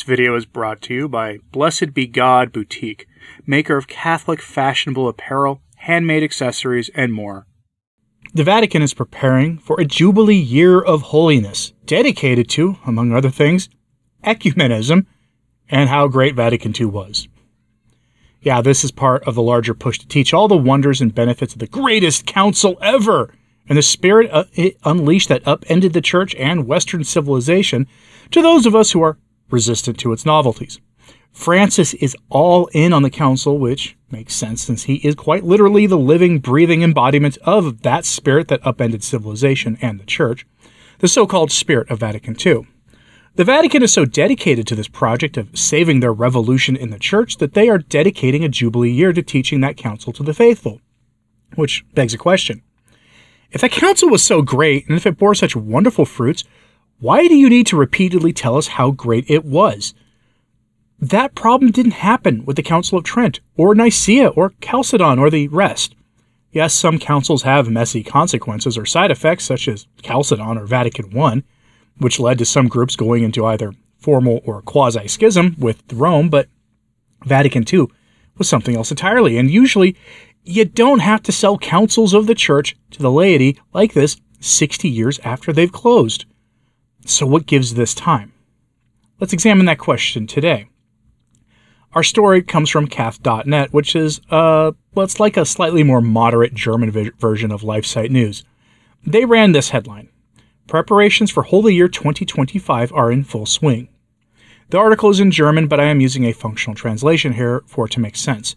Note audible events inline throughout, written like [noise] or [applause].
this video is brought to you by Blessed Be God Boutique, maker of Catholic fashionable apparel, handmade accessories, and more. The Vatican is preparing for a Jubilee Year of Holiness, dedicated to, among other things, ecumenism and how great Vatican II was. Yeah, this is part of the larger push to teach all the wonders and benefits of the greatest council ever and the spirit uh, it unleashed that upended the church and Western civilization to those of us who are resistant to its novelties. Francis is all in on the council, which makes sense since he is quite literally the living, breathing embodiment of that spirit that upended civilization and the church, the so called spirit of Vatican II. The Vatican is so dedicated to this project of saving their revolution in the church that they are dedicating a Jubilee year to teaching that council to the faithful. Which begs a question If that council was so great and if it bore such wonderful fruits, why do you need to repeatedly tell us how great it was? That problem didn't happen with the Council of Trent, or Nicaea, or Chalcedon, or the rest. Yes, some councils have messy consequences or side effects, such as Chalcedon or Vatican I, which led to some groups going into either formal or quasi schism with Rome, but Vatican II was something else entirely. And usually, you don't have to sell councils of the church to the laity like this 60 years after they've closed. So, what gives this time? Let's examine that question today. Our story comes from kath.net, which is, uh, well, it's like a slightly more moderate German vi- version of LifeSite News. They ran this headline Preparations for Holy Year 2025 are in full swing. The article is in German, but I am using a functional translation here for it to make sense.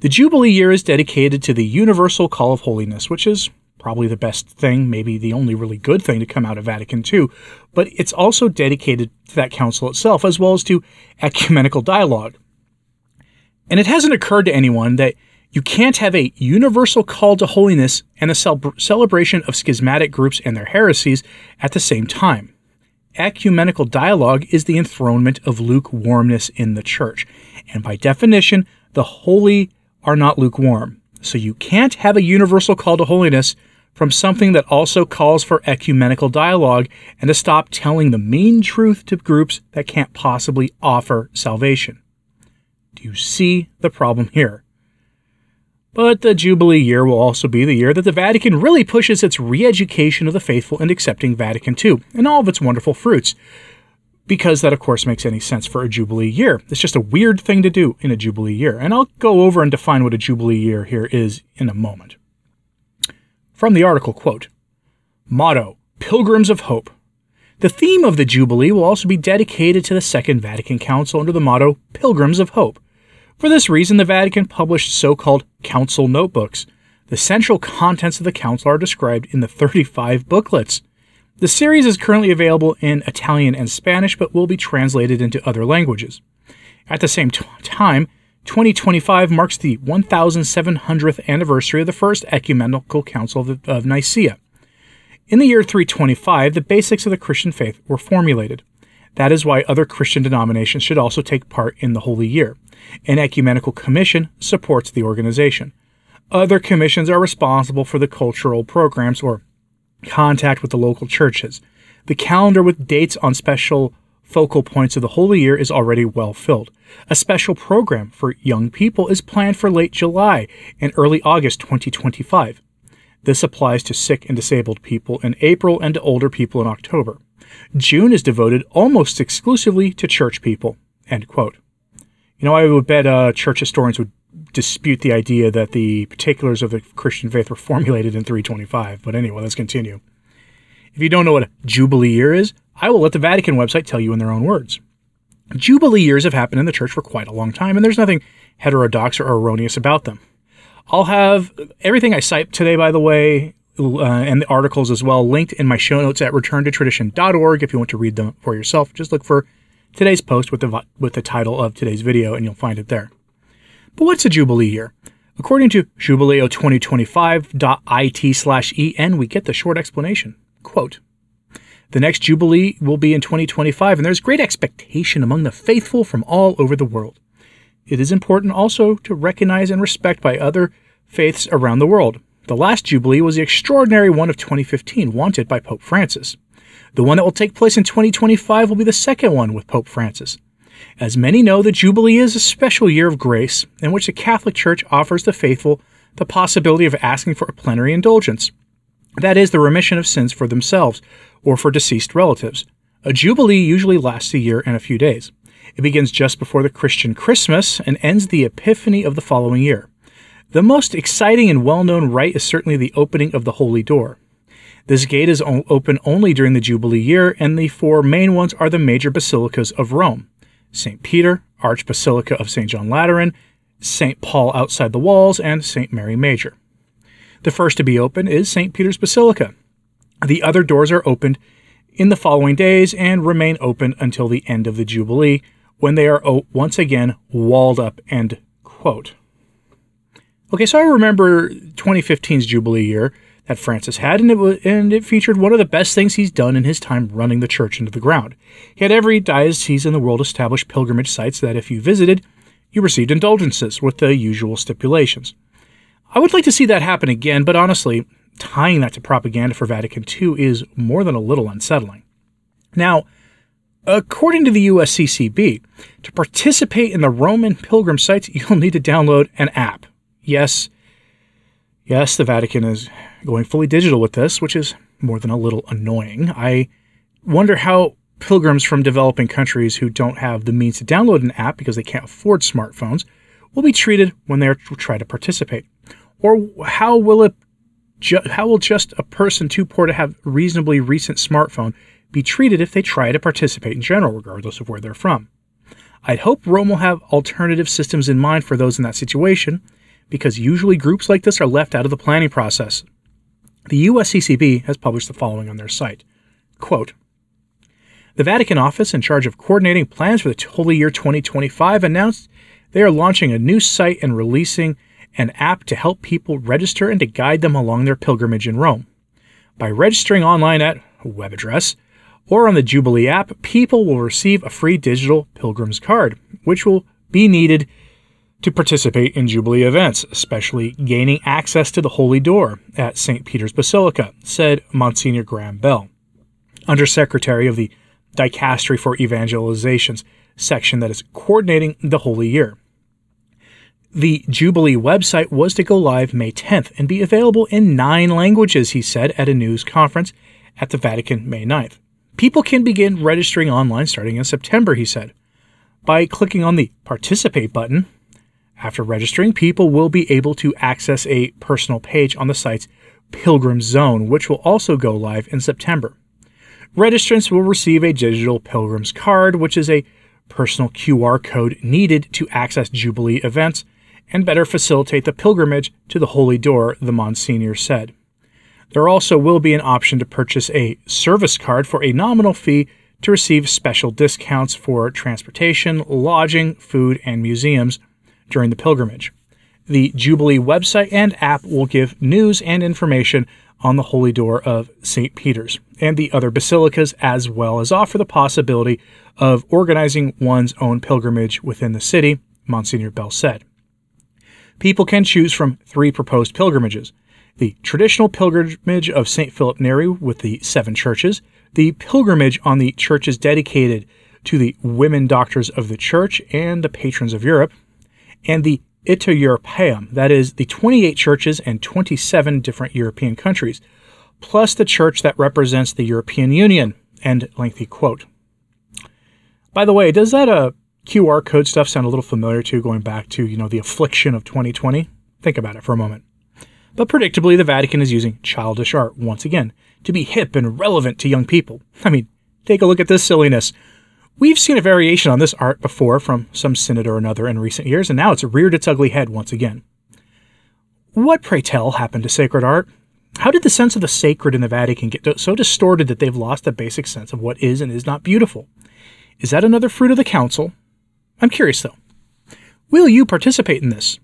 The Jubilee year is dedicated to the universal call of holiness, which is probably the best thing, maybe the only really good thing to come out of Vatican II, but it's also dedicated to that council itself as well as to ecumenical dialogue. And it hasn't occurred to anyone that you can't have a universal call to holiness and a celebration of schismatic groups and their heresies at the same time. Ecumenical dialogue is the enthronement of lukewarmness in the church, and by definition, the holy are not lukewarm. So you can't have a universal call to holiness from something that also calls for ecumenical dialogue and to stop telling the mean truth to groups that can't possibly offer salvation. Do you see the problem here? But the Jubilee year will also be the year that the Vatican really pushes its re education of the faithful and accepting Vatican II and all of its wonderful fruits. Because that, of course, makes any sense for a Jubilee year. It's just a weird thing to do in a Jubilee year. And I'll go over and define what a Jubilee year here is in a moment. From the article, quote, Motto, Pilgrims of Hope. The theme of the Jubilee will also be dedicated to the Second Vatican Council under the motto Pilgrims of Hope. For this reason, the Vatican published so called Council Notebooks. The central contents of the Council are described in the 35 booklets. The series is currently available in Italian and Spanish, but will be translated into other languages. At the same t- time, 2025 marks the 1700th anniversary of the First Ecumenical Council of, of Nicaea. In the year 325, the basics of the Christian faith were formulated. That is why other Christian denominations should also take part in the Holy Year. An ecumenical commission supports the organization. Other commissions are responsible for the cultural programs or contact with the local churches. The calendar with dates on special focal points of the Holy Year is already well filled. A special program for young people is planned for late July and early August 2025. This applies to sick and disabled people in April and to older people in October. June is devoted almost exclusively to church people. End quote. You know, I would bet uh, church historians would dispute the idea that the particulars of the Christian faith were formulated in 325. But anyway, let's continue. If you don't know what a Jubilee year is, I will let the Vatican website tell you in their own words. Jubilee years have happened in the church for quite a long time, and there's nothing heterodox or erroneous about them. I'll have everything I cite today, by the way, uh, and the articles as well, linked in my show notes at returntotradition.org if you want to read them for yourself. Just look for today's post with the, with the title of today's video, and you'll find it there. But what's a Jubilee year? According to jubileo2025.it slash en, we get the short explanation. Quote, the next Jubilee will be in 2025, and there's great expectation among the faithful from all over the world. It is important also to recognize and respect by other faiths around the world. The last Jubilee was the extraordinary one of 2015, wanted by Pope Francis. The one that will take place in 2025 will be the second one with Pope Francis. As many know, the Jubilee is a special year of grace in which the Catholic Church offers the faithful the possibility of asking for a plenary indulgence. That is, the remission of sins for themselves or for deceased relatives. A Jubilee usually lasts a year and a few days. It begins just before the Christian Christmas and ends the Epiphany of the following year. The most exciting and well known rite is certainly the opening of the Holy Door. This gate is open only during the Jubilee year, and the four main ones are the major basilicas of Rome St. Peter, Archbasilica of St. John Lateran, St. Paul outside the walls, and St. Mary Major. The first to be opened is St. Peter's Basilica. The other doors are opened in the following days and remain open until the end of the Jubilee, when they are oh, once again walled up. End quote. Okay, so I remember 2015's Jubilee year that Francis had, and it, was, and it featured one of the best things he's done in his time running the church into the ground. He had every diocese in the world establish pilgrimage sites that, if you visited, you received indulgences with the usual stipulations. I would like to see that happen again, but honestly, tying that to propaganda for Vatican II is more than a little unsettling. Now, according to the USCCB, to participate in the Roman pilgrim sites, [laughs] you'll need to download an app. Yes, yes, the Vatican is going fully digital with this, which is more than a little annoying. I wonder how pilgrims from developing countries who don't have the means to download an app because they can't afford smartphones will be treated when they try to participate. Or how will it ju- how will just a person too poor to have a reasonably recent smartphone be treated if they try to participate in general, regardless of where they're from? I'd hope Rome will have alternative systems in mind for those in that situation, because usually groups like this are left out of the planning process. The USCCB has published the following on their site. Quote, the Vatican office in charge of coordinating plans for the Holy Year 2025 announced they are launching a new site and releasing an app to help people register and to guide them along their pilgrimage in Rome. By registering online at a web address or on the Jubilee app, people will receive a free digital pilgrim's card, which will be needed to participate in Jubilee events, especially gaining access to the Holy Door at St. Peter's Basilica, said Monsignor Graham Bell, Undersecretary of the Dicastery for Evangelization's section that is coordinating the Holy Year. The Jubilee website was to go live May 10th and be available in nine languages, he said at a news conference at the Vatican May 9th. People can begin registering online starting in September, he said. By clicking on the Participate button, after registering, people will be able to access a personal page on the site's Pilgrim Zone, which will also go live in September. Registrants will receive a digital Pilgrim's card, which is a personal QR code needed to access Jubilee events and better facilitate the pilgrimage to the Holy Door, the Monsignor said. There also will be an option to purchase a service card for a nominal fee to receive special discounts for transportation, lodging, food, and museums during the pilgrimage. The Jubilee website and app will give news and information on the Holy Door of St. Peter's and the other basilicas, as well as offer the possibility of organizing one's own pilgrimage within the city, Monsignor Bell said. People can choose from three proposed pilgrimages the traditional pilgrimage of St. Philip Neri with the seven churches, the pilgrimage on the churches dedicated to the women doctors of the church and the patrons of Europe, and the Iter Europaeum, that is, the 28 churches and 27 different European countries, plus the church that represents the European Union. End lengthy quote. By the way, does that uh, QR code stuff sound a little familiar to going back to, you know, the affliction of 2020? Think about it for a moment. But predictably, the Vatican is using childish art once again to be hip and relevant to young people. I mean, take a look at this silliness. We've seen a variation on this art before from some synod or another in recent years, and now it's reared its ugly head once again. What, pray tell, happened to sacred art? How did the sense of the sacred in the Vatican get so distorted that they've lost the basic sense of what is and is not beautiful? Is that another fruit of the Council? I'm curious, though. Will you participate in this?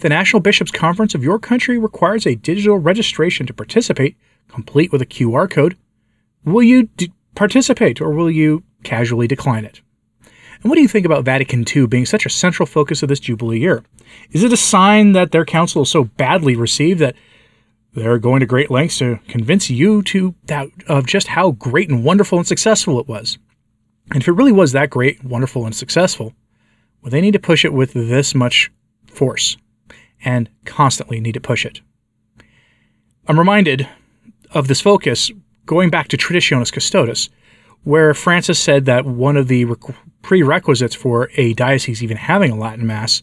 The National Bishops' Conference of your country requires a digital registration to participate, complete with a QR code. Will you d- participate or will you casually decline it. And what do you think about Vatican II being such a central focus of this Jubilee year? Is it a sign that their council is so badly received that they're going to great lengths to convince you to that, of just how great and wonderful and successful it was? And if it really was that great, wonderful, and successful, well, they need to push it with this much force and constantly need to push it. I'm reminded of this focus going back to Traditionis Custodes, where Francis said that one of the prerequisites for a diocese even having a Latin Mass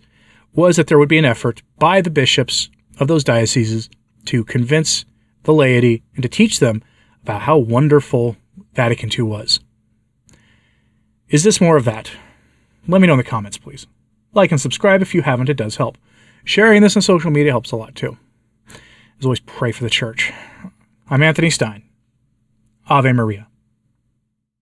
was that there would be an effort by the bishops of those dioceses to convince the laity and to teach them about how wonderful Vatican II was. Is this more of that? Let me know in the comments, please. Like and subscribe if you haven't, it does help. Sharing this on social media helps a lot too. As always, pray for the church. I'm Anthony Stine. Ave Maria.